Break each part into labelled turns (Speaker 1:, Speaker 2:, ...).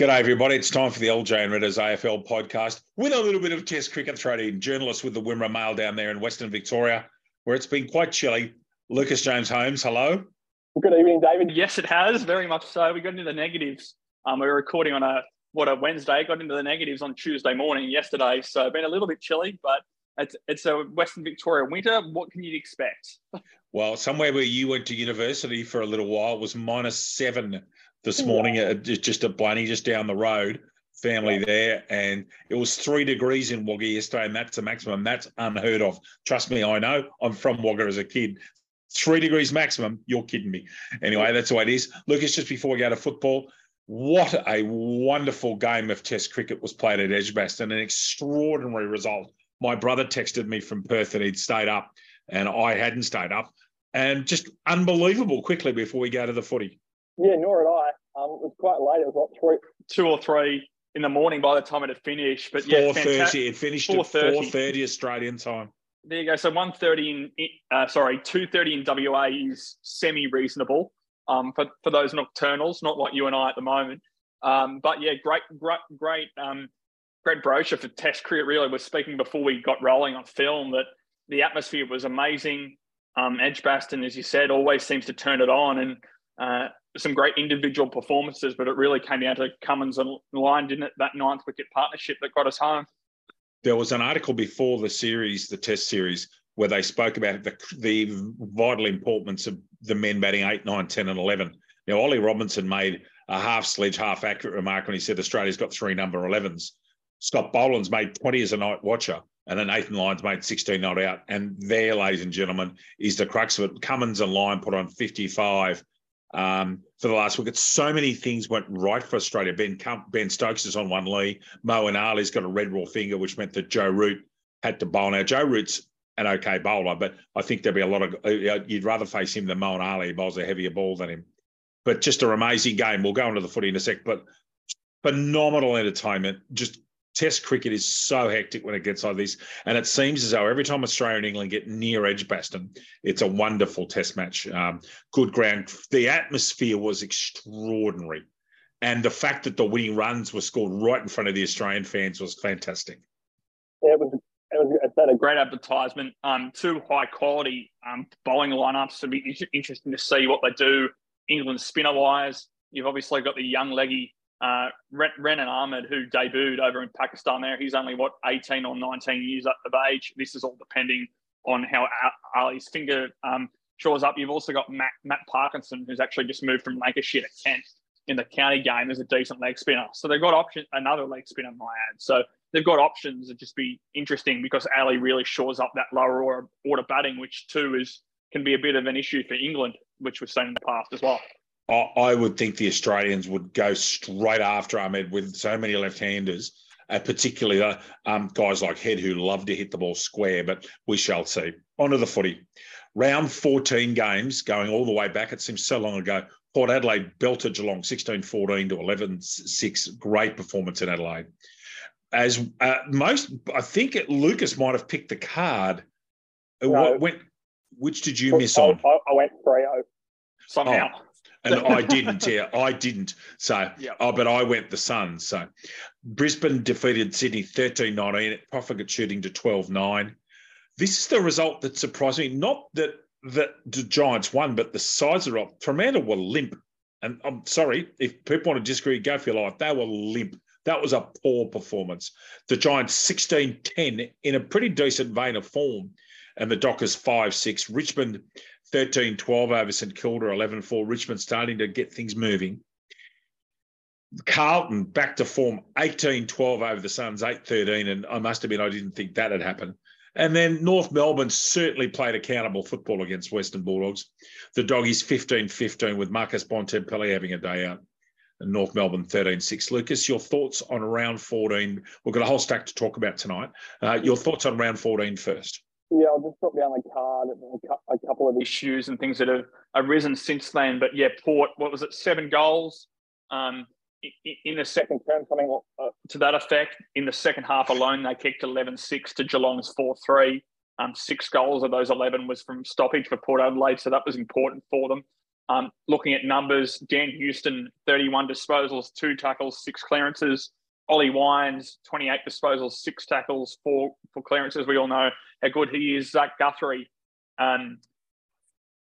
Speaker 1: G'day, everybody. It's time for the LJ and Redders AFL podcast with a little bit of Test cricket thrown in. Journalists with the Wimmera Mail down there in Western Victoria, where it's been quite chilly. Lucas James Holmes, hello.
Speaker 2: Good evening, David.
Speaker 3: Yes, it has very much so. We got into the negatives. Um, we were recording on a what a Wednesday. Got into the negatives on Tuesday morning yesterday, so been a little bit chilly, but it's it's a Western Victoria winter. What can you expect?
Speaker 1: Well, somewhere where you went to university for a little while was minus seven this morning, uh, yeah. just at Blayney, just down the road. Family yeah. there, and it was three degrees in Wagga yesterday, and that's the maximum. That's unheard of. Trust me, I know. I'm from Wagga as a kid. Three degrees maximum. You're kidding me. Anyway, that's the way it is. Lucas, just before we go to football, what a wonderful game of Test cricket was played at Edgbaston, an extraordinary result. My brother texted me from Perth and he'd stayed up, and I hadn't stayed up, and just unbelievable quickly before we go to the footy.
Speaker 2: Yeah, nor had I. Um, it was quite late. It was like three,
Speaker 3: two or three in the morning by the time it had finished. But
Speaker 1: yeah, four thirty. It finished 4:30. at four thirty Australian time.
Speaker 3: There you go. So one thirty in, uh, sorry, two thirty in WA is semi reasonable um, for for those nocturnals, not like you and I at the moment. Um, but yeah, great, great, great, um, great brochure for Test cricket. Really, was speaking before we got rolling on film that the atmosphere was amazing. Um, Edgbaston, as you said, always seems to turn it on, and uh, some great individual performances, but it really came down to Cummins and Lyon, didn't it? That ninth wicket partnership that got us home.
Speaker 1: There was an article before the series, the Test series, where they spoke about the, the vital importance of the men batting 8, 9, 10, and 11. Now, Ollie Robinson made a half sledge, half accurate remark when he said Australia's got three number 11s. Scott Boland's made 20 as a night watcher, and then Nathan Lyon's made 16 not out. And there, ladies and gentlemen, is the crux of it. Cummins and Lyon put on 55 um, for the last week. So many things went right for Australia. Ben Ben Stokes is on one lee. and Ali's got a red raw finger, which meant that Joe Root had to bowl. Now Joe Root's an okay bowler, but I think there'd be a lot of uh, you'd rather face him than Moeen Ali. He bowls a heavier ball than him. But just an amazing game. We'll go into the footy in a sec, but phenomenal entertainment. Just Test cricket is so hectic when it gets like this. And it seems as though every time Australia and England get near Edgbaston, it's a wonderful Test match. Um, good ground. The atmosphere was extraordinary. And the fact that the winning runs were scored right in front of the Australian fans was fantastic.
Speaker 2: Yeah, it was, it was
Speaker 3: a great advertisement. Um, two high quality um, bowling lineups. It'll be interesting to see what they do. England spinner wise, you've obviously got the young leggy uh, Rehan Ahmed, who debuted over in Pakistan there, he's only, what, 18 or 19 years of age. This is all depending on how Ali's finger um, up. You've also got Matt, Matt Parkinson, who's actually just moved from Lancashire to Kent in the county game as a decent leg spinner. So they've got option another leg spinner, my ad. So they've got options that just be interesting because Ali really shores up that lower order, order batting, which too is can be a bit of an issue for England, which we've seen in the past as well.
Speaker 1: I would think the Australians would go straight after Ahmed with so many left-handers, uh, particularly uh, um, guys like Head who love to hit the ball square. But we shall see. On to the footy. Round 14 games going all the way back. It seems so long ago. Port Adelaide belted Geelong 16-14 to 11-6. Great performance in Adelaide. As uh, most, I think it, Lucas might have picked the card. Uh, no. What went? Which did you miss
Speaker 2: I,
Speaker 1: on?
Speaker 2: I, I went 3-0.
Speaker 3: Somehow.
Speaker 1: Oh and I didn't. Yeah, I didn't. So, yep. oh, uh, but I went the Suns. So, Brisbane defeated Sydney 13 19, profligate shooting to 12 9. This is the result that surprised me. Not that, that the Giants won, but the sides are up. Fremantle were limp. And I'm sorry, if people want to disagree, go for your life. They were limp. That was a poor performance. The Giants 16 10 in a pretty decent vein of form. And the Dockers 5 6. Richmond 13 12 over St Kilda, 11 4. Richmond starting to get things moving. Carlton back to form 18 12 over the Suns, 8 13. And I must admit, I didn't think that had happened. And then North Melbourne certainly played accountable football against Western Bulldogs. The Doggies 15 15 with Marcus Bontempelli having a day out. And North Melbourne 13 6. Lucas, your thoughts on round 14? We've got a whole stack to talk about tonight. Uh, your thoughts on round 14 first.
Speaker 2: Yeah, I'll just drop down the card a couple of
Speaker 3: issues and things that have arisen since then. But yeah, Port, what was it, seven goals um, in the second term, something uh, to that effect. In the second half alone, they kicked 11 6 to Geelong's 4 3. Um, six goals of those 11 was from stoppage for Port Adelaide, so that was important for them. Um, looking at numbers, Dan Houston, 31 disposals, two tackles, six clearances. Ollie Wines, 28 disposals, six tackles, four for clearances. We all know how good he is. Zach Guthrie, um,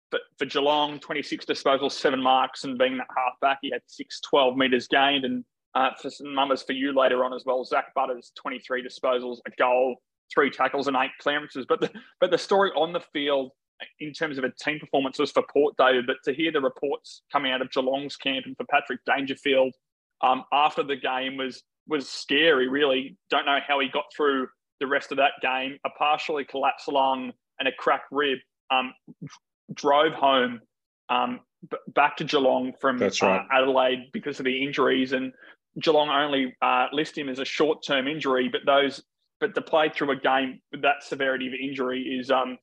Speaker 3: for, for Geelong, 26 disposals, seven marks, and being that halfback, he had six, 12 metres gained. And uh, for some numbers for you later on as well, Zak Butters, 23 disposals, a goal, three tackles, and eight clearances. But the, but the story on the field in terms of a team performance was for Port David, but to hear the reports coming out of Geelong's camp and for Patrick Dangerfield um, after the game was was scary. Really, don't know how he got through the rest of that game. A partially collapsed lung and a cracked rib. Um, drove home um, b- back to Geelong from
Speaker 1: right.
Speaker 3: uh, Adelaide because of the injuries, and Geelong only uh, list him as a short term injury. But those, but to play through a game with that severity of injury is um,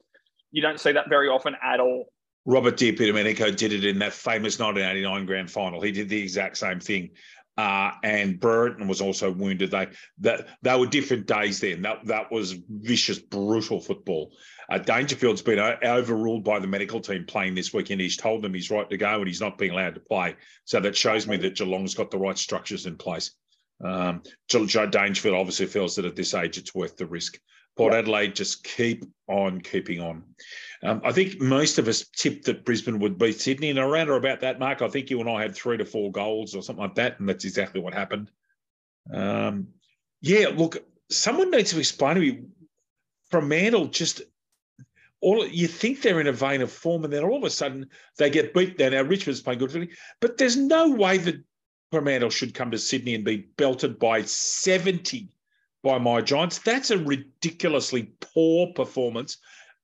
Speaker 3: you don't see that very often at all.
Speaker 1: Robert Di did it in that famous 1989 grand final. He did the exact same thing. Uh, and Brereton was also wounded. They that they were different days then. That that was vicious, brutal football. Uh, Dangerfield's been overruled by the medical team playing this weekend. He's told them he's right to go and he's not being allowed to play. So that shows me that Geelong's got the right structures in place. Um, Joe Dangerfield obviously feels that at this age it's worth the risk. Port Adelaide just keep on keeping on. Um, I think most of us tipped that Brisbane would beat Sydney, and around or about that mark, I think you and I had three to four goals or something like that, and that's exactly what happened. Um, yeah, look, someone needs to explain to me. Fremantle just all you think they're in a vein of form, and then all of a sudden they get beat. Now, now Richmond's playing good, but there's no way that Fremantle should come to Sydney and be belted by 70 by my Giants. That's a ridiculously poor performance,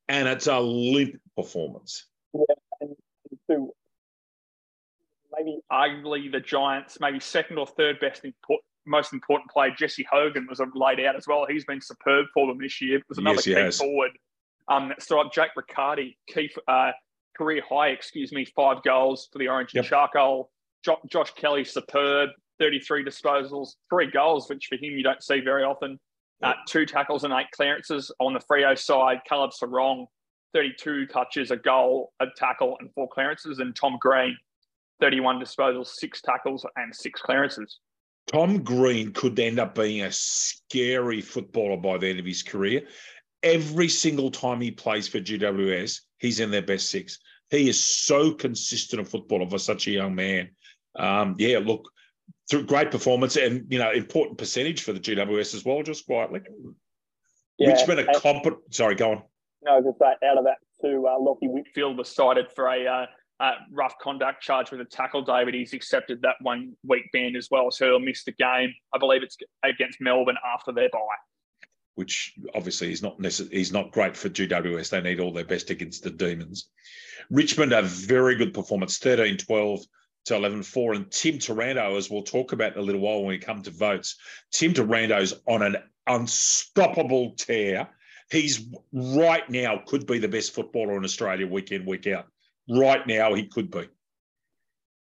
Speaker 1: and it's a limp performance.
Speaker 2: Yeah, and to maybe
Speaker 3: Arguably, the Giants, maybe second or third best import, most important player, Jesse Hogan, was laid out as well. He's been superb for them this year. It was another
Speaker 1: Yes,
Speaker 3: key
Speaker 1: has.
Speaker 3: forward. Um, so Jake Riccardi, key uh, career high, excuse me, five goals for the Orange and Charcoal. Jo- Josh Kelly, superb, 33 disposals, three goals, which for him you don't see very often. Uh, two tackles and eight clearances on the Freo side. Caleb Serong, 32 touches, a goal, a tackle, and four clearances. And Tom Green, 31 disposals, six tackles, and six clearances.
Speaker 1: Tom Green could end up being a scary footballer by the end of his career. Every single time he plays for GWS, he's in their best six. He is so consistent a footballer for such a young man. Um, yeah, look, through great performance and you know important percentage for the GWS as well. Just quietly,
Speaker 2: yeah,
Speaker 1: Richmond a
Speaker 2: and-
Speaker 1: competent. Sorry, go on.
Speaker 2: no, just that out of that to uh, Lachie Whitfield.
Speaker 3: Was cited for a uh, uh, rough conduct charge with a tackle, David. He's accepted that one week ban as well, so he'll miss the game. I believe it's against Melbourne after their bye.
Speaker 1: which obviously is not necess- is not great for GWS. They need all their best against the Demons. Richmond, a very good performance, 13 12 to 11 4. And Tim Taranto, as we'll talk about in a little while when we come to votes, Tim Taranto's on an unstoppable tear. He's right now could be the best footballer in Australia week in, week out. Right now, he could be.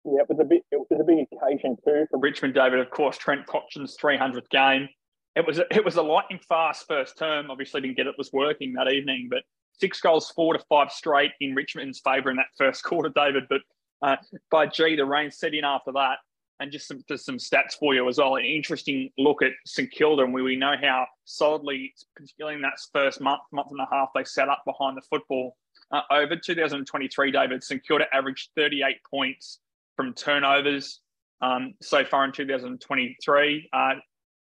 Speaker 2: Yeah, it was a big, it was a big occasion too for
Speaker 3: Richmond, David, of course, Trent Cotchin's 300th game. It was a, it was a lightning fast first term. Obviously, didn't get it was working that evening, but six goals, four to five straight in Richmond's favour in that first quarter, David. But uh, by G, the rain set in after that. And just some just some stats for you as well. An interesting look at St Kilda, and we, we know how solidly, particularly in that first month, month and a half, they set up behind the football. Uh, over 2023, David, St Kilda averaged 38 points from turnovers um, so far in 2023. Uh,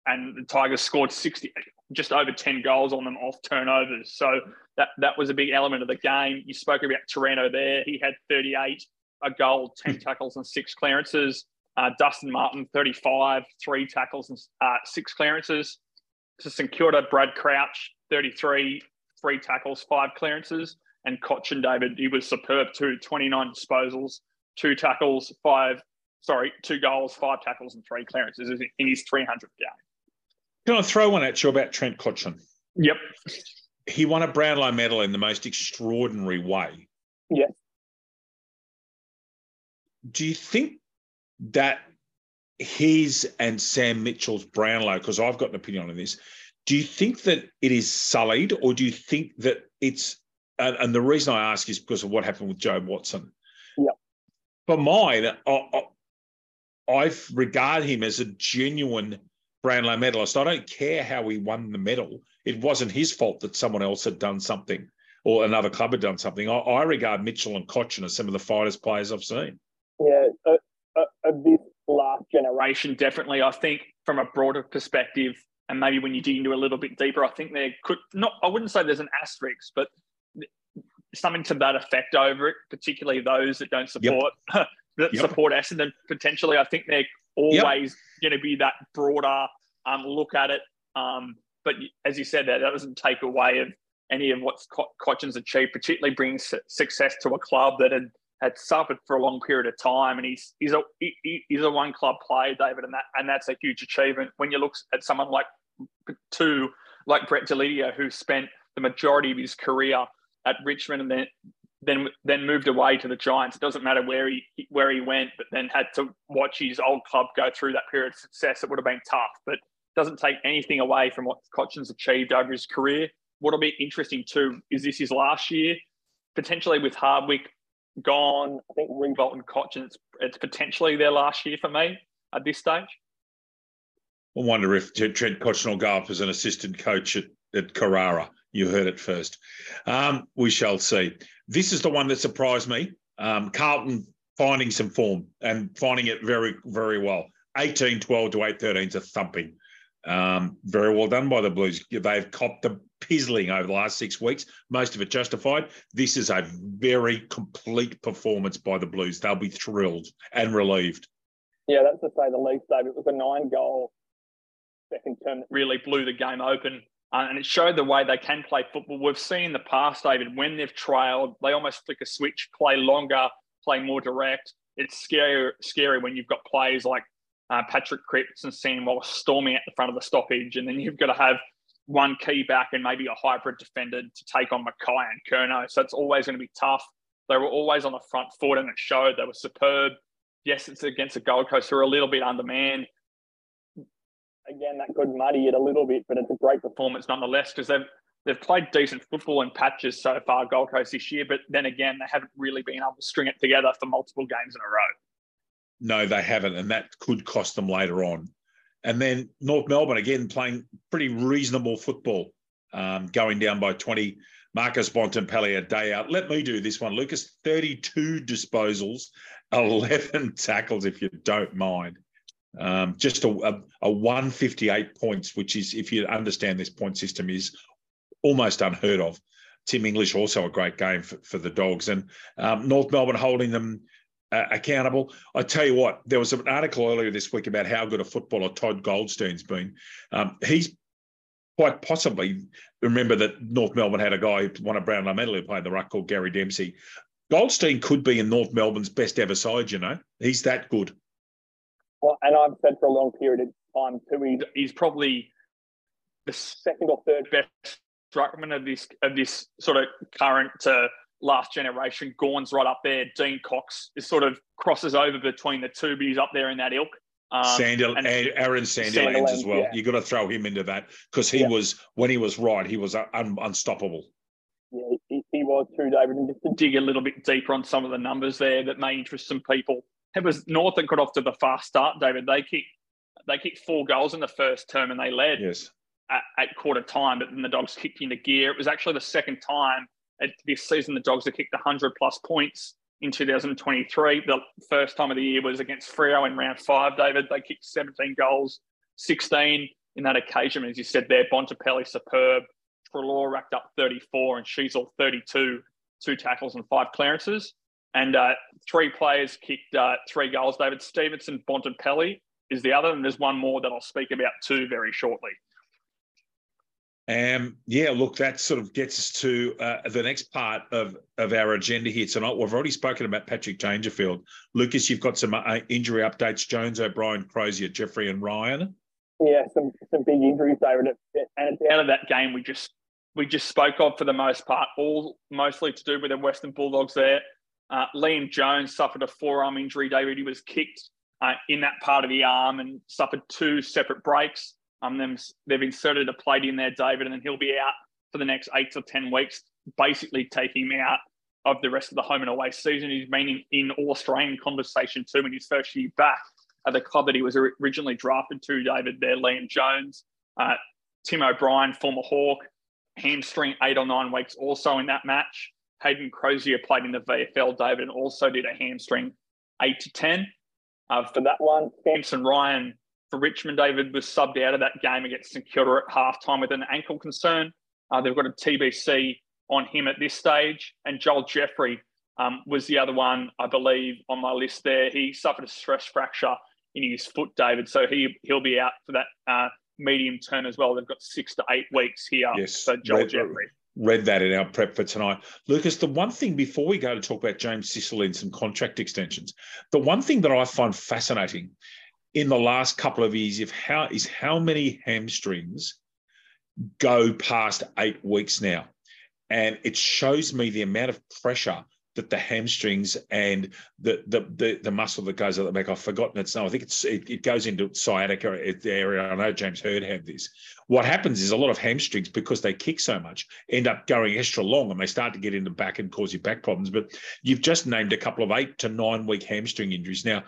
Speaker 3: and the Tigers scored 60, just over 10 goals on them off turnovers. So that, that was a big element of the game. You spoke about Taranto there. He had 38, a goal, 10 tackles, and six clearances. Uh, Dustin Martin, 35, three tackles and uh, six clearances. To St Kilda, Brad Crouch, 33, three tackles, five clearances. And Cotchin David, he was superb too, 29 disposals, two tackles, five, sorry, two goals, five tackles, and three clearances in his 300th game.
Speaker 1: Can I throw one at you about Trent Cotchin?
Speaker 3: Yep.
Speaker 1: He won a Brownlow medal in the most extraordinary way.
Speaker 2: Yes.
Speaker 1: Do you think that his and Sam Mitchell's Brownlow, because I've got an opinion on this, do you think that it is sullied or do you think that it's, and, and the reason I ask is because of what happened with Jobe Watson?
Speaker 2: Yeah.
Speaker 1: for mine, I, I regard him as a genuine Brownlow medalist. I don't care how he won the medal. It wasn't his fault that someone else had done something or another club had done something. I, I regard Mitchell and Cotchin as some of the finest players I've seen.
Speaker 2: Yeah, of this last
Speaker 3: generation, definitely. I think from a broader perspective, and maybe when you dig into a little bit deeper, I think there could not. I wouldn't say there's an asterisk, but something to that effect over it, particularly those that don't support yep. that yep. support Essendon. Potentially, I think they're always yep. going to be that broader um, look at it. Um, but as you said, that that doesn't take away of any of what Cotchin's achieved, particularly brings success to a club that had had suffered for a long period of time, and he's he's a he, he's a one club player, David, and that and that's a huge achievement. When you look at someone like two like Brett Deledio, who spent the majority of his career at Richmond and then then then moved away to the Giants. It doesn't matter where he where he went, but then had to watch his old club go through that period of success. It would have been tough, but doesn't take anything away from what Cotchin's achieved over his career. What'll be interesting too is this his last year, potentially with Hardwick gone. I think Riewoldt and Cotchin, it's, it's potentially their last year for me at this stage.
Speaker 1: I wonder if Trent Cotchin will go up as an assistant coach at, at Carrara. You heard it first. Um, we shall see. This is the one that surprised me. Um, Carlton finding some form and finding it very, very well. 18 12 to 8 13 is a thumping. Um, very well done by the Blues. They've copped the pizzling over the last six weeks, most of it justified. This is a very complete performance by the Blues. They'll be thrilled and relieved.
Speaker 2: Yeah, that's to say the least, David. It was a nine goal second term
Speaker 3: that really blew the game open. Uh, and it showed the way they can play football. We've seen in the past, David, when they've trailed, they almost flick a switch, play longer, play more direct. It's scary, scary when you've got players like uh, Patrick Cripps and Sam Walsh storming at the front of the stoppage, and then you've got to have one key back and maybe a hybrid defender to take on McKay and Curnow. So it's always going to be tough. They were always on the front foot, and it showed. They were superb. Yes, it's against a Gold Coast who are a little bit undermanned.
Speaker 2: Again, that could muddy it a little bit, but it's a great
Speaker 3: performance nonetheless because they've they've played decent football in patches so far, Gold Coast this year. But then again, they haven't really been able to string it together for multiple games in a row.
Speaker 1: No, they haven't, and that could cost them later on. And then North Melbourne again playing pretty reasonable football, um, going down by 20. Marcus Bontempelli a day out. Let me do this one, Lucas. 32 disposals, 11 tackles, if you don't mind. Um, just a, a, a 158 points, which is, if you understand this point system, is almost unheard of. Tim English also a great game for, for the Dogs, and um, North Melbourne holding them uh, accountable. I tell you what, there was an article earlier this week about how good a footballer Todd Goldstein's been. Um, he's quite possibly remember that North Melbourne had a guy who won a Brownlow medal who played the ruck called Gary Dempsey. Goldstein could be in North Melbourne's best ever side. You know, he's that good.
Speaker 2: Well, and I've said for a long period of time too. He's,
Speaker 3: he's probably the
Speaker 2: second or third
Speaker 3: best ruckman of this of this sort of current uh, last generation. Gawn's right up there. Dean Cox is sort of crosses over between the two, but he's up there in that ilk.
Speaker 1: Um, Sandil and Aaron Sandilands as well. Yeah. You got to throw him into that because he yeah. was when he was right, he was un- unstoppable.
Speaker 2: Yeah, he, he, was too, David. And just
Speaker 3: to dig a little bit deeper on some of the numbers there that may interest some people. It was North that got off to the fast start, David. They kicked they kicked four goals in the first term and they led
Speaker 1: yes.
Speaker 3: at, at quarter time, but then the dogs kicked into gear. It was actually the second time this season, the Dogs have kicked 100 plus points in 2023. The first time of the year was against Freo in round five, David. They kicked 17 goals, 16 in that occasion. As you said there, Bontempelli superb. Treloar racked up 34 and Sheezel 32, two tackles and five clearances. And uh, three players kicked uh, three goals. David Stevenson, Bontempelli is the other. And there's one more that I'll speak about too very shortly.
Speaker 1: Um, yeah, look, that sort of gets us to uh, the next part of, of our agenda here tonight. We've already spoken about Patrick Dangerfield. Lucas, you've got some uh, injury updates. Jones, O'Brien, Crozier, Jeffrey, and Ryan.
Speaker 2: Yeah, some some big injuries, David.
Speaker 3: And out of that game, we just we just spoke of for the most part, all mostly to do with the Western Bulldogs. There, uh, Liam Jones suffered a forearm injury. David, he was kicked uh, in that part of the arm and suffered two separate breaks. Um, them, they've inserted a plate in there, David, and then he'll be out for the next eight to 10 weeks, basically taking him out of the rest of the home and away season. He's been in, in All Australian conversation too in his first year back at the club that he was originally drafted to, David, there, Liam Jones. Uh, Tim O'Brien, former Hawk, hamstring eight or nine weeks also in that match. Hayden Crozier played in the VFL, David, and also did a hamstring eight to 10.
Speaker 2: Uh, for that one,
Speaker 3: Samson Ryan for Richmond, David, was subbed out of that game against St Kilda at halftime with an ankle concern. Uh, they've got a TBC on him at this stage. And Joel Jeffrey um, was the other one, I believe, on my list there. He suffered a stress fracture in his foot, David. So he, he'll be out for that uh, medium term as well. They've got six to eight weeks here
Speaker 1: yes.
Speaker 3: for Joel
Speaker 1: read,
Speaker 3: Jeffrey.
Speaker 1: Read that in our prep for tonight. Lucas, the one thing before we go to talk about James Sicily and some contract extensions, the one thing that I find fascinating in the last couple of years if how is how many hamstrings go past eight weeks now. And it shows me the amount of pressure that the hamstrings and the the the, the muscle that goes at the back. I've forgotten its name. I think it's it, it goes into sciatica area. I know James Hird had this. What happens is a lot of hamstrings because they kick so much end up going extra long and they start to get in the back and cause you back problems. But you've just named a couple of eight to nine week hamstring injuries. Now,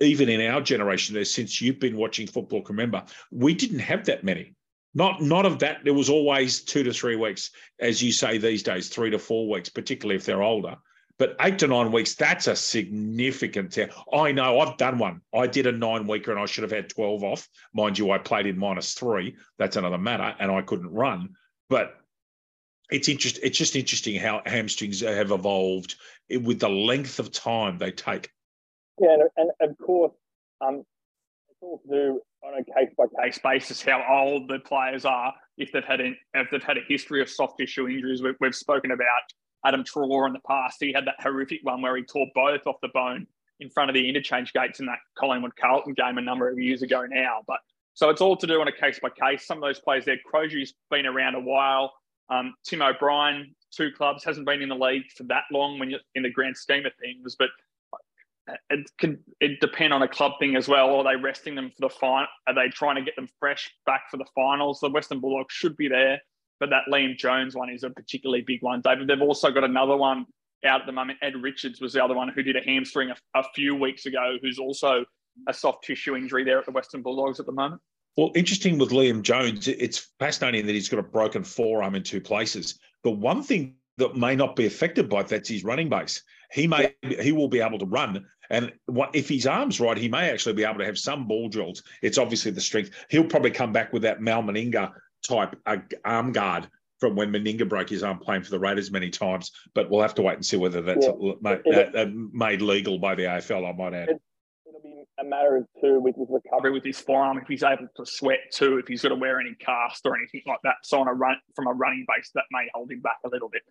Speaker 1: even in our generation, since you've been watching football, remember we didn't have that many. Not not of that. There was always two to three weeks, as you say these days, three to four weeks, particularly if they're older. But eight to nine weeks, that's a significant. I know I've done one. I did a nine weeker and I should have had 12 off. Mind you, I played in minus three. That's another matter. And I couldn't run. But it's interest, It's just interesting how hamstrings have evolved with the length of time they take.
Speaker 2: Yeah, and, and of course, um, it's all to do on a case by case
Speaker 3: basis how old the players are. If they've had an, if they've had a history of soft tissue injuries, we've, we've spoken about Adam Treloar in the past. He had that horrific one where he tore both off the bone in front of the interchange gates in that Collingwood Carlton game a number of years ago now. But so it's all to do on a case by case. Some of those players there, Crozier's been around a while. Um, Tim O'Brien, two clubs, hasn't been in the league for that long when you're in the grand scheme of things. But it can it depend on a club thing as well. Are they resting them for the final? Are they trying to get them fresh back for the finals? The Western Bulldogs should be there but that Liam Jones one is a particularly big one. David, they've also got another one out at the moment. Ed Richards was the other one who did a hamstring a, a few weeks ago, who's also a soft tissue injury there at the Western Bulldogs at the moment.
Speaker 1: Well, interesting with Liam Jones, it's fascinating that he's got a broken forearm in two places. The one thing that may not be affected by that's his running base. He may he will be able to run, and what, if his arm's right, he may actually be able to have some ball drills. It's obviously the strength. He'll probably come back with that Mal Meninga type uh, arm guard from when Meninga broke his arm playing for the Raiders many times. But we'll have to wait and see whether that's yeah. made, uh, made, legal by the AFL. I might add.
Speaker 2: It, will be a matter of two with his recovery
Speaker 3: with his forearm. If he's able to sweat too, if he's got to wear any cast or anything like that. So on a run from a running base, that may hold him back a little bit.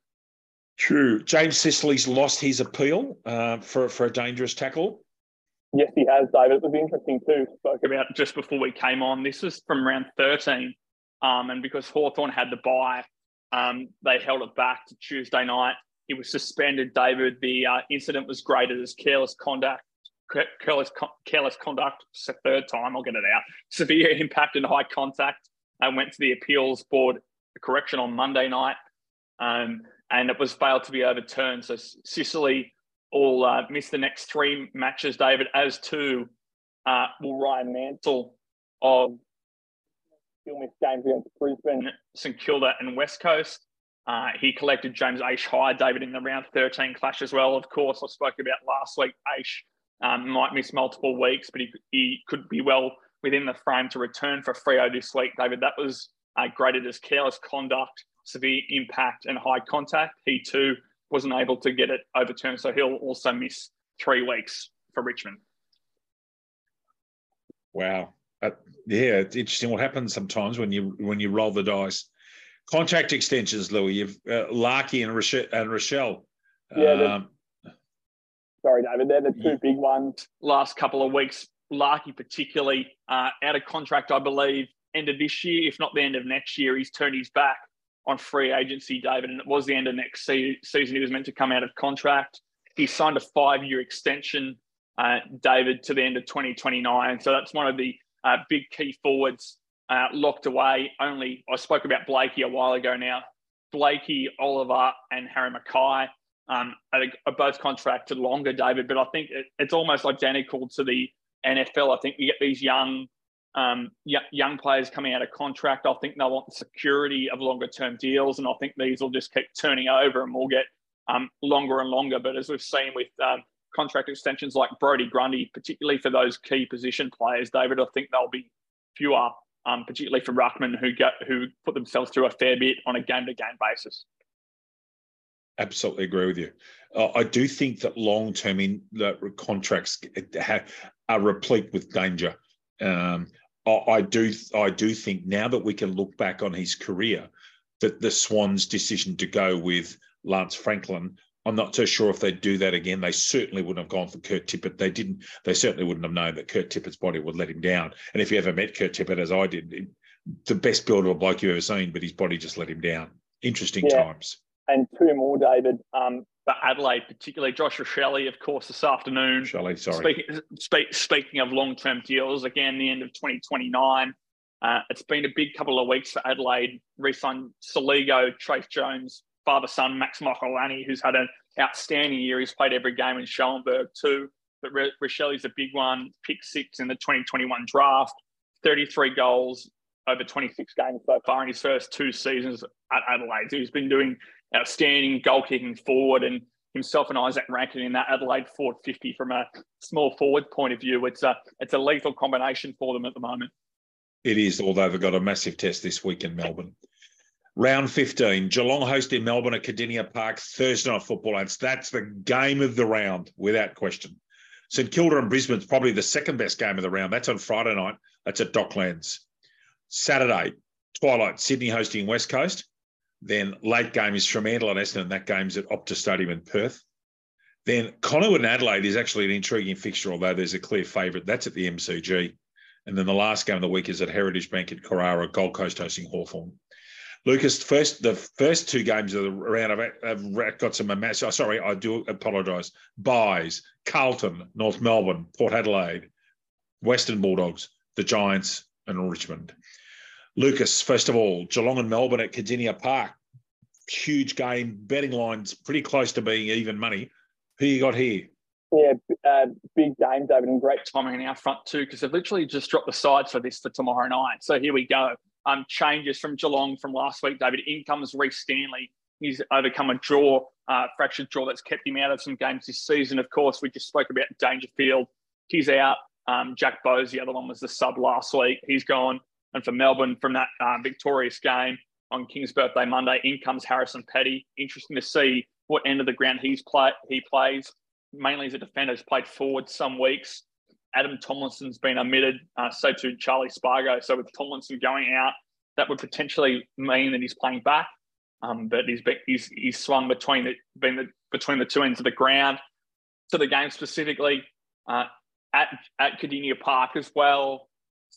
Speaker 1: True. James Sicily's lost his appeal uh, for for a dangerous tackle.
Speaker 2: Yes, he has, David. It was interesting too.
Speaker 3: Spoke about just before we came on. This was from round 13. Um, and because Hawthorn had the bye, um, they held it back to Tuesday night. He was suspended, David. The uh, incident was graded as careless conduct. Careless, careless conduct. Third time. I'll get it out. Severe impact and high contact. I went to the appeals board correction on Monday night, um, and it was failed to be overturned. So Sicily all uh, missed the next three matches, David, as to uh, will Ryan Mantle of
Speaker 2: still missed games against Brisbane,
Speaker 3: St Kilda, and West Coast. Uh, he collected James Aish high, David, in the round 13 clash as well. Of course, I spoke about last week. Aish um, might miss multiple weeks, but he, he could be well within the frame to return for Freo this week, David. That was uh, graded as careless conduct, severe impact, and high contact. He too wasn't able to get it overturned, so he'll also miss three weeks for Richmond.
Speaker 1: Wow. Uh, yeah, it's interesting what happens sometimes when you when you roll the dice. Contract extensions, Louis. You've uh, Larkey and Rachele. And Rachele.
Speaker 2: Yeah. Um, sorry, David. They're the two big ones.
Speaker 3: Last couple of weeks, Larkey particularly uh, out of contract, I believe, end of this year, if not the end of next year. He's turned his back on free agency, David, and it was the end of next se- season. He was meant to come out of contract. He signed a five-year extension, uh, David, to the end of 2029. So that's one of the uh, big key forwards uh, locked away. Only I spoke about Blakey a while ago now. Blakey, Oliver, and Harry McKay um, are, are both contracted longer, David. But I think it, it's almost identical to the NFL. I think you get these young um, young players coming out of contract. I think they want the security of longer term deals, and I think these will just keep turning over and we'll get um, longer and longer. But as we've seen with um, contract extensions like Brodie Grundy, particularly for those key position players, David, I think they'll be fewer, um, particularly for Ruckman, who get who put themselves through a fair bit on a game to game basis.
Speaker 1: Absolutely agree with you. Uh, I do think that long term in the contracts are replete with danger. Um, I do I do think now that we can look back on his career, that the Swans' decision to go with Lance Franklin, I'm not so sure if they'd do that again. They certainly wouldn't have gone for Kurt Tippett. They didn't. They certainly wouldn't have known that Kurt Tippett's body would let him down. And if you ever met Kurt Tippett, as I did, the best build of a bloke you've ever seen, but his body just let him down. Interesting yeah. times.
Speaker 2: And two more, David. Um,
Speaker 3: for Adelaide, particularly Josh Shelley, of course, this afternoon.
Speaker 1: Shelley, sorry.
Speaker 3: Speaking, speak, speaking of long term deals, again, the end of 2029. Uh, it's been a big couple of weeks for Adelaide. Re-signed Soligo, Trace Jones, father son Max Michalanney, who's had an outstanding year. He's played every game in Schoenberg too. But Rachele's a big one, pick six in the 2021 draft, 33 goals over 26 games so far in his first two seasons at Adelaide. So he's been doing outstanding goal kicking forward and himself and Isaac Rankine in that Adelaide forward 50 from a small forward point of view. It's a it's a lethal combination for them at the moment.
Speaker 1: It is, although they've got a massive test this week in Melbourne. Round 15, Geelong hosting Melbourne at Kardinia Park, Thursday night football. And that's the game of the round, without question. St Kilda and Brisbane's probably the second best game of the round. That's on Friday night. That's at Docklands. Saturday, Twilight, Sydney hosting West Coast. Then late game is Fremantle and Essendon. That game's at Optus Stadium in Perth. Then Collingwood and Adelaide is actually an intriguing fixture, although there's a clear favourite. That's at the MCG. And then the last game of the week is at Heritage Bank at Carrara, Gold Coast hosting Hawthorn. Lucas, first the first two games of the round, I've, got some. Oh, sorry, I do apologise. Byes Carlton, North Melbourne, Port Adelaide, Western Bulldogs, the Giants, and Richmond. Lucas, first of all, Geelong and Melbourne at Kardinia Park. Huge game, betting lines pretty close to being even money. Who you got here?
Speaker 2: Yeah, uh, big game, David, and great
Speaker 3: timing in our front too, because they've literally just dropped the sides for this for tomorrow night. So here we go. Um, changes from Geelong from last week, David. In comes Rhys Stanley. He's overcome a draw, uh, fractured jaw that's kept him out of some games this season. Of course, we just spoke about Dangerfield. He's out. Um, Jack Bowes, the other one was the sub last week. He's gone. And for Melbourne, from that uh, victorious game on King's birthday Monday, in comes Harrison Petty. Interesting to see what end of the ground he's play he plays. Mainly as a defender, has played forward some weeks. Adam Tomlinson's been omitted, uh, so too Charlie Spargo. So with Tomlinson going out, that would potentially mean that he's playing back. Um, but he's, been, he's he's swung between the, been the between the two ends of the ground. To the game specifically, uh, at at Kardinia Park as well.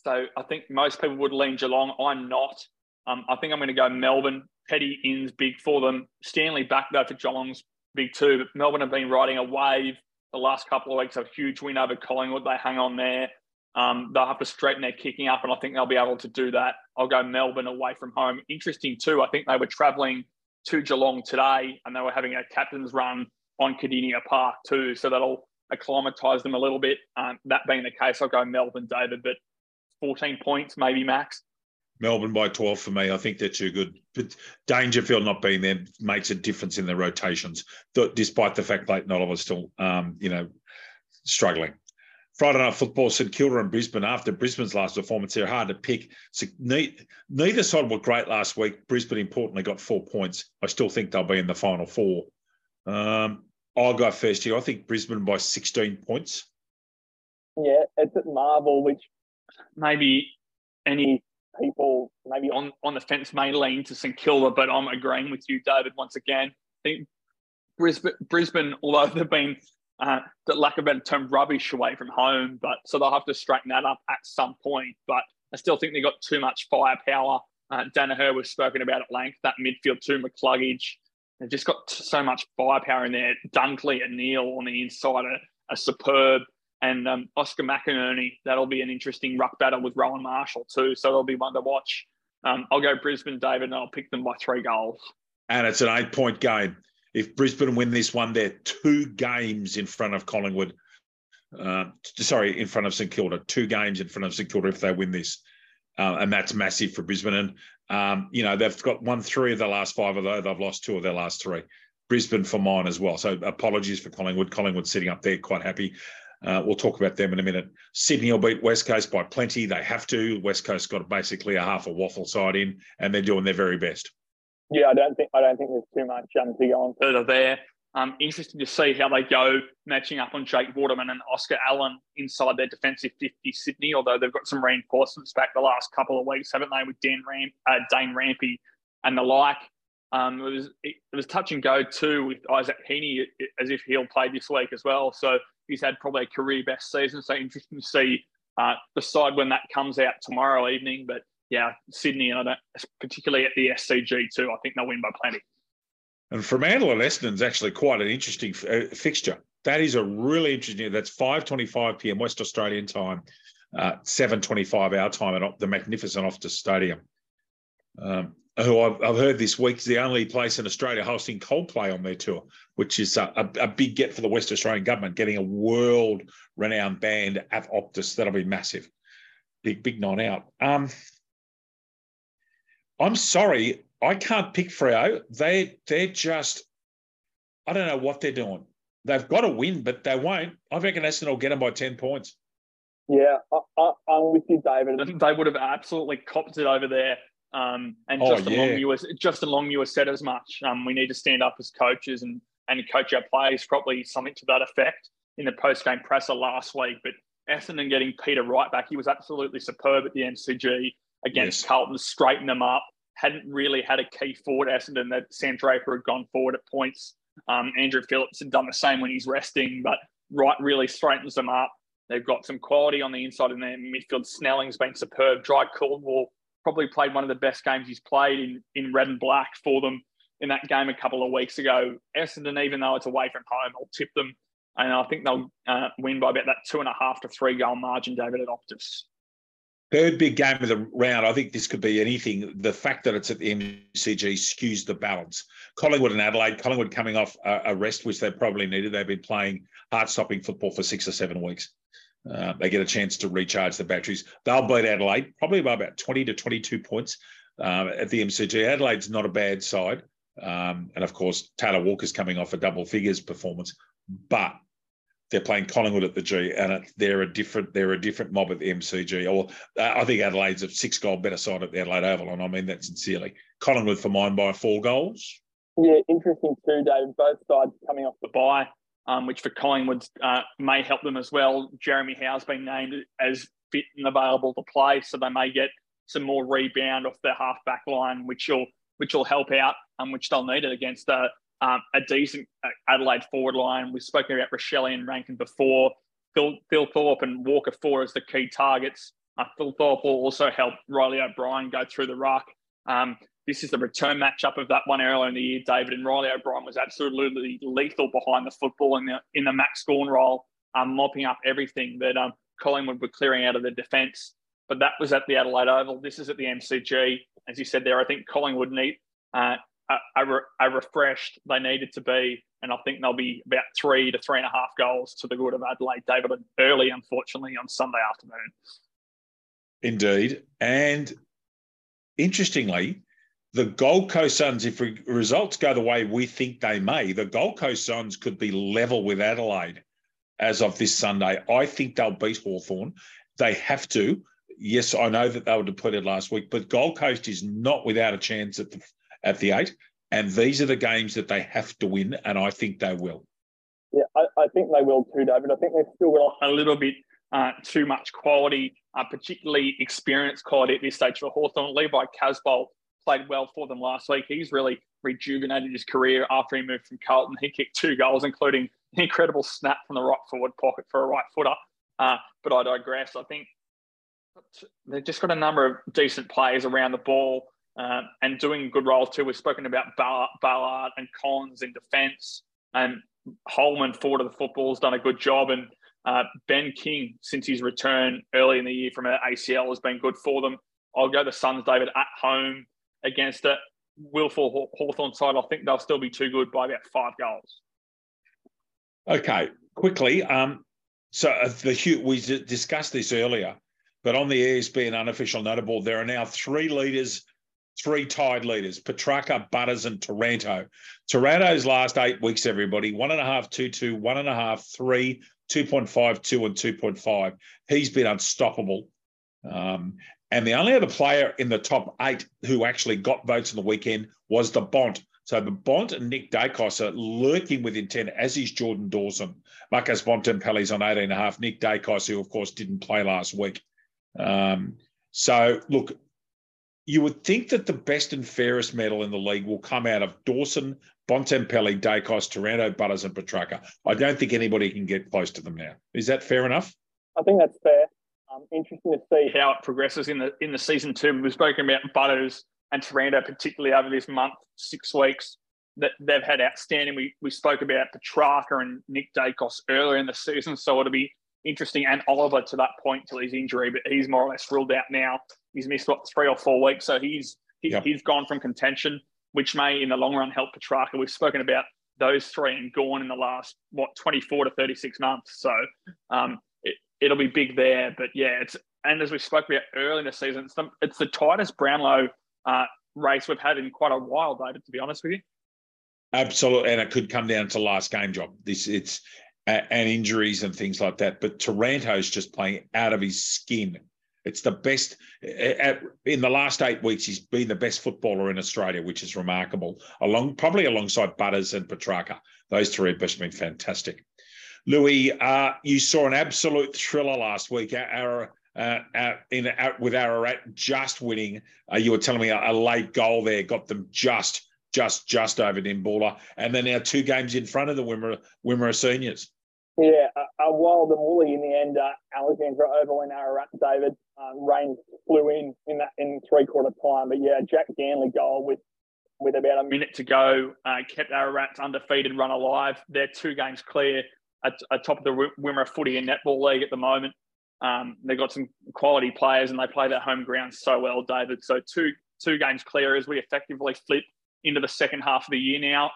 Speaker 3: So I think most people would lean Geelong. I'm not. Um, I think I'm going to go Melbourne. Petty ins big for them. Stanley back though for Geelong's big too. But Melbourne have been riding a wave the last couple of weeks. A huge win over Collingwood. They hang on there. Um, they'll have to straighten their kicking up, and I think they'll be able to do that. I'll go Melbourne away from home. Interesting too. I think they were travelling to Geelong today, and they were having a captain's run on Kardinia Park too. So that'll acclimatise them a little bit. Um, that being the case, I'll go Melbourne, David. But 14 points, maybe max.
Speaker 1: Melbourne by 12 for me. I think they're too good. But Dangerfield not being there makes a difference in the rotations, despite the fact Clayton Oliver's still, um, you know, struggling. Friday night football, St Kilda and Brisbane. After Brisbane's last performance, they're hard to pick. So neither side were great last week. Brisbane, importantly, got four points. I still think they'll be in the final four. Um, I'll go first here. I think Brisbane by 16 points.
Speaker 2: Yeah, it's at Marvel, which
Speaker 3: maybe any people maybe on, on the fence may lean to St Kilda, but I'm agreeing with you, David, once again. I think Brisbane, Brisbane although they've been, uh, the lack of a better term, rubbish away from home, but so they'll have to straighten that up at some point. But I still think they've got too much firepower. Uh, Daniher was spoken about at length, that midfield too, McCluggage. They've just got so much firepower in there. Dunkley and Neale on the inside are, are superb and um, Oscar McInerney. That'll be an interesting ruck battle with Rowan Marshall too. So that'll be one to watch. Um, I'll go Brisbane, David, and I'll pick them by three goals.
Speaker 1: And it's an eight-point game. If Brisbane win this one, they're two games in front of Collingwood. Uh, sorry, in front of St Kilda, two games in front of St Kilda if they win this. Uh, and that's massive for Brisbane. And, um, you know, they've got won three of the last five, although they've lost two of their last three. Brisbane for mine as well. So apologies for Collingwood. Collingwood sitting up there quite happy. Uh, we'll talk about them in a minute. Sydney will beat West Coast by plenty. They have to. West Coast got basically a half a waffle side in, and they're doing their very best.
Speaker 2: Yeah, I don't think I don't think there's too much um, to go on
Speaker 3: further there. Um, interesting to see how they go matching up on Jake Waterman and Oscar Allen inside their defensive 50 Sydney, although they've got some reinforcements back the last couple of weeks, haven't they, with Dan uh, Dane Rampe and the like. Um, it was it was touch and go too with Isaac Heaney as if he'll play this week as well. So he's had probably a career best season. So interesting to see uh, decide when that comes out tomorrow evening. But yeah, Sydney and I don't particularly at the SCG too. I think they'll win by plenty.
Speaker 1: And Fremantle and Essendon's actually quite an interesting uh, fixture. That is a really interesting. That's five twenty-five p.m. West Australian time, uh, seven twenty-five our time at the magnificent Optus Stadium. Um, who I've, I've, heard this week is the only place in Australia hosting Coldplay on their tour, which is a, a, a big get for the West Australian government, getting a world renowned band at Optus. That'll be massive. Big, big night out. Um, I'm sorry, I can't pick Freo. They, they're just, I don't know what they're doing. They've got to win, but they won't. I reckon Essendon will get them by 10 points.
Speaker 2: Yeah, I, am with you, David.
Speaker 3: They would have absolutely copped it over there um, and oh, Justin, yeah. Longmuir, Justin Longmuir said as much. Um, we need to stand up as coaches and, and coach our players probably something to that effect in the post game presser last week. But Essendon getting Peter Wright back, he was absolutely superb at the MCG against yes. Carlton, straightened them up. Hadn't really had a key forward, Essendon, that Sam Draper had gone forward at points. Um, Andrew Phillips had done the same when he's resting, but Wright really straightens them up. They've got some quality on the inside in their midfield. Snelling's been superb. Jye Caldwell probably played one of the best games he's played in in red and black for them in that game a couple of weeks ago. Essendon, even though it's away from home, I'll tip them, and I think they'll uh, win by about that two and a half to three goal margin. David at Optus.
Speaker 1: Third big game of the round. I think this could be anything. The fact that it's at the MCG skews the balance. Collingwood and Adelaide. Collingwood coming off a rest, which they probably needed. They've been playing heart-stopping football for six or seven weeks. Uh, they get a chance to recharge the batteries. They'll beat Adelaide probably by about 20 to 22 points um, at the MCG. Adelaide's not a bad side. Um, and of course, Taylor Walker's coming off a double figures performance, but they're playing Collingwood at the G, and they're a different they're a different mob at the MCG. Or uh, I think Adelaide's a six goal better side at the Adelaide Oval, and I mean that sincerely. Collingwood for mine by four goals.
Speaker 2: Yeah, interesting too, Dave. Both sides coming off
Speaker 3: the bye um, which for Collingwood uh, may help them as well. Jeremy Howe's been named as fit and available to play, so they may get some more rebound off their half back line, which will which will help out, um, which they'll need it against a, um, a decent uh, Adelaide forward line. We've spoken about Rachele and Rankine before. Phil, Phil Thorpe and Walker Four as the key targets. Uh, Phil Thorpe will also help Riley O'Brien go through the ruck. Um, this is the return matchup of that one earlier in the year. David and Riley O'Brien was absolutely lethal behind the football in the in the Max Gawn role, um, mopping up everything that um, Collingwood were clearing out of the defence. But that was at the Adelaide Oval. This is at the MCG. As you said there, I think Collingwood need uh, a, a, a, refreshed. They needed to be, and I think they'll be about three to three and a half goals to the good of Adelaide. David early, unfortunately, on Sunday afternoon.
Speaker 1: Indeed, and interestingly, the Gold Coast Suns, if results go the way we think they may, the Gold Coast Suns could be level with Adelaide as of this Sunday. I think they'll beat Hawthorn. They have to. Yes, I know that they were depleted last week, but Gold Coast is not without a chance at the at the eight. And these are the games that they have to win, and I think they will.
Speaker 2: Yeah, I, I think they will too, David. I think they've still got
Speaker 3: a little bit uh, too much quality, uh, particularly experience quality at this stage for Hawthorn. Levi Casboult played well for them last week. He's really rejuvenated his career after he moved from Carlton. He kicked two goals, including an incredible snap from the right forward pocket for a right footer. Uh, but I digress. I think they've just got a number of decent players around the ball uh, and doing good roles too. We've spoken about Ballard and Collins in defence, and Holman forward of the football has done a good job. And uh, Ben King, since his return early in the year from ACL, has been good for them. I'll go the Suns, David, at home against a, willful Hawthorn side, I think they'll still be too good by about five goals.
Speaker 1: Okay, quickly. Um, so uh, the we discussed this earlier, but on the and unofficial notable, there are now three leaders, three tied leaders: Petracca, Butters, and Taranto. Taranto's last eight weeks, everybody, one and a half, two, two, one and a half, three, 2.5, 2, and 2.5. He's been unstoppable. Um, and the only other player in the top eight who actually got votes on the weekend was the Bont. So the Bont and Nick Daicos are lurking with intent, as is Jordan Dawson. Marcus Bontempelli's on 18 and a half. Nick Daicos, who of course didn't play last week. Um, so look, you would think that the best and fairest medal in the league will come out of Dawson, Bontempelli, Daicos, Taranto, Butters, and Petracca. I don't think anybody can get close to them now. Is that fair enough?
Speaker 2: I think that's fair. Um, interesting to see
Speaker 3: how it progresses in the in the season two. We've spoken about Butters and Taranto, particularly over this month, six weeks, that they've had outstanding. We we spoke about Petracca and Nick Daicos earlier in the season, so it'll be interesting. And Oliver to that point till his injury, but he's more or less ruled out now. He's missed what three or four weeks, so he's he, yep. he's gone from contention, which may in the long run help Petracca. We've spoken about those three and gone in the last what 24 to 36 months. So um, it'll be big there. But yeah, it's and as we spoke about early in the season, it's the, it's the tightest Brownlow uh, race we've had in quite a while, David. To be honest with you.
Speaker 1: Absolutely, and it could come down to last game job. This it's and injuries and things like that. But Taranto's just playing out of his skin. It's the best in the last eight weeks. He's been the best footballer in Australia, which is remarkable. Along probably alongside Butters and Petracca, those three have been fantastic. Louis, uh, you saw an absolute thriller last week. Our, uh, uh, in with Ararat just winning. Uh, you were telling me a, a, late goal there got them just, just, just over Dimboola, and then now two games in front of the Wimmera, Wimmera seniors.
Speaker 2: Yeah, uh, uh, wild and woolly in the end. Uh, Alexandra overwent Ararat. David um, rain flew in in that in three quarter time, but yeah, Jack Ganley goal with with about a
Speaker 3: minute to go uh, kept Ararat undefeated, run alive. They're two games clear atop of the Wimmera Footy and Netball League at the moment. Um, they've got some quality players and they play their home ground so well, David. So two two games clear as we effectively flip into the second half of the year now.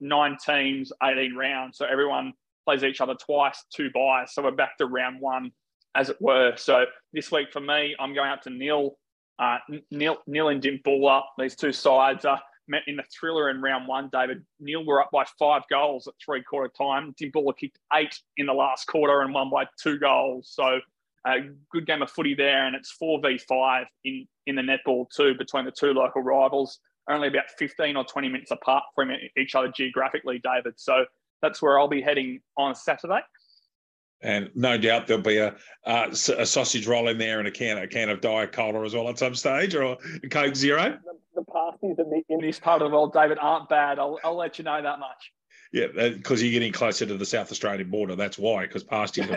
Speaker 3: nine teams, 18 rounds. So everyone plays each other twice, two byes. So we're back to round one, as it were. So this week for me, I'm going up to Nhill, uh, Nhill, Nhill and Dimboola. These two sides are met in the thriller in round one, David. Nhill were up by five goals at three quarter time. Dimboola kicked eight in the last quarter and won by two goals. So a good game of footy there, and it's four v five in in the netball too between the two local rivals. Only about fifteen or twenty minutes apart from each other geographically, David. So that's where I'll be heading on Saturday.
Speaker 1: And no doubt there'll be a, uh, a sausage roll in there and a can a can of diet cola as well at some stage, or Coke Zero
Speaker 2: pasties in, the,
Speaker 3: in this part of the world, David, aren't bad. I'll, I'll let you know that much.
Speaker 1: Yeah, because you're getting closer to the South Australian border. That's why, because pasties.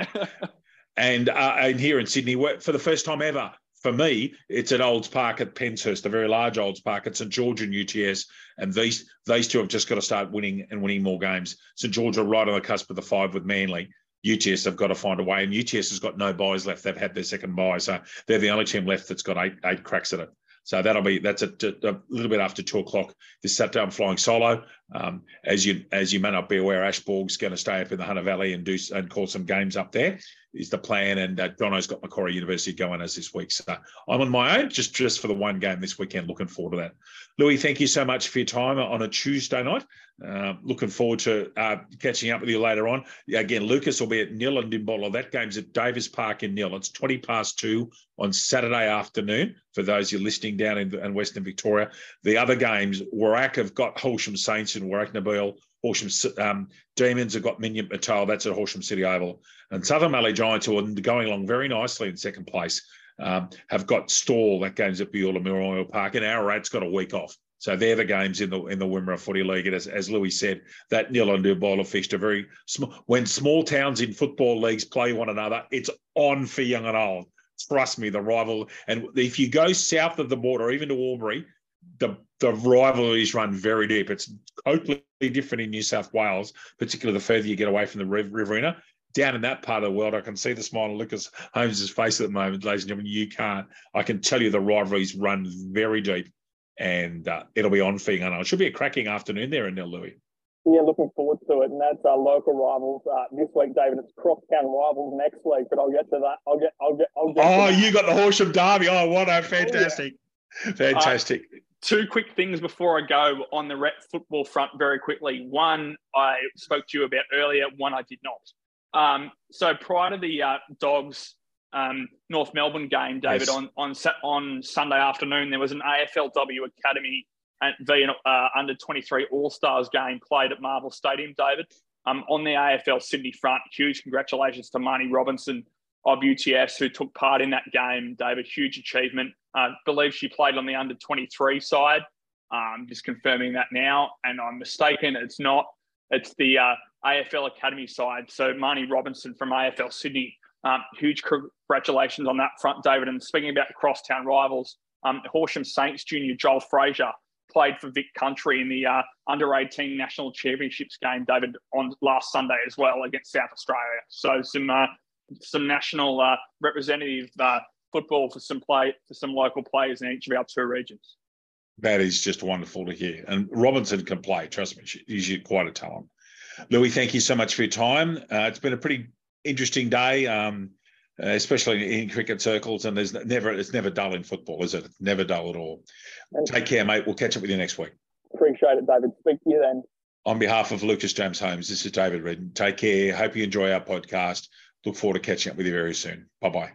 Speaker 1: and uh, and here in Sydney, for the first time ever, for me, it's at Olds Park at Penshurst, a very large Olds Park at St George and UTS, and these these two have just got to start winning and winning more games. St George are right on the cusp of the five with Manly. UTS have got to find a way, and UTS has got no byes left. They've had their second bye, so they're the only team left that's got eight eight cracks at it. So that'll be that's a, a little bit after two o'clock this Saturday. I'm flying solo. Um, as you as you may not be aware, Ashborg's going to stay up in the Hunter Valley and do and call some games up there. Is the plan, and uh, Jono's got Macquarie University going as this week. So I'm on my own, just just for the one game this weekend. Looking forward to that. Louis, thank you so much for your time on a Tuesday night. Uh, looking forward to uh, catching up with you later on. Again, Lucas will be at Nhill and Dimboola. That game's at Davis Park in Nhill. It's 20 past two on Saturday afternoon for those you're listening down in, in Western Victoria. The other games, Warrack have got Horsham Saints and Warracknabeal. Horsham um, Demons have got Minyip-Murtoa. That's at Horsham City Oval. And Southern Mallee Giants, who are going along very nicely in second place, um, have got Stawell. That game's at Beulah Memorial Park. And Ararat's got a week off. So they're the games in the in the Wimmera Footy League. And as, as Louis said, that Nhill and Dimboola fished are very small. When small towns in football leagues play one another, it's on for young and old. Trust me, the rival. And if you go south of the border, even to Albury, the the rivalries run very deep. It's totally different in New South Wales, particularly the further you get away from the Riverina. Down in that part of the world, I can see the smile on Lucas Holmes's face at the moment, ladies and gentlemen. You can't. I can tell you the rivalries run very deep and uh, it'll be on for you. It should be a cracking afternoon there in Louis.
Speaker 2: Yeah, looking forward to it, and that's our local rivals uh, this week, David. It's crosstown rivals next week, but I'll get to that. I'll get, I'll get, I'll get.
Speaker 1: Oh, you got the Horsham Derby! Oh, what a fantastic, oh, yeah. fantastic. Uh,
Speaker 3: two quick things before I go on the rep football front, very quickly. One I spoke to you about earlier. One I did not. Um, so prior to the uh, Dogs um, North Melbourne game, David, yes. on on on Sunday afternoon, there was an AFLW Academy and v uh, under 23 All Stars game played at Marvel Stadium, David. Um, on the AFL Sydney front, huge congratulations to Marnie Robinson of UTS who took part in that game, David. Huge achievement. I uh, believe she played on the under 23 side. Um, just confirming that now, and I'm mistaken. It's not. It's the uh, AFL Academy side. So Marnie Robinson from AFL Sydney. Um, huge congratulations on that front, David. And speaking about crosstown rivals, um, Horsham Saints junior Joel Fraser played for Vic Country in the uh, under 18 national championships game, David, on last Sunday as well against South Australia. So some uh, some national uh, representative uh, football for some play for some local players in each of our two regions.
Speaker 1: That is just wonderful to hear. And Robinson can play. Trust me, he's quite a talent. Louis, thank you so much for your time. Uh, it's been a pretty interesting day. Um, uh, especially in cricket circles. And there's never it's never dull in football, is it? It's never dull at all. Take care, mate. We'll catch up with you next week.
Speaker 2: Appreciate it, David. Speak to you then.
Speaker 1: On behalf of Lucas James Holmes, this is David Redden. Take care. Hope you enjoy our podcast. Look forward to catching up with you very soon. Bye bye.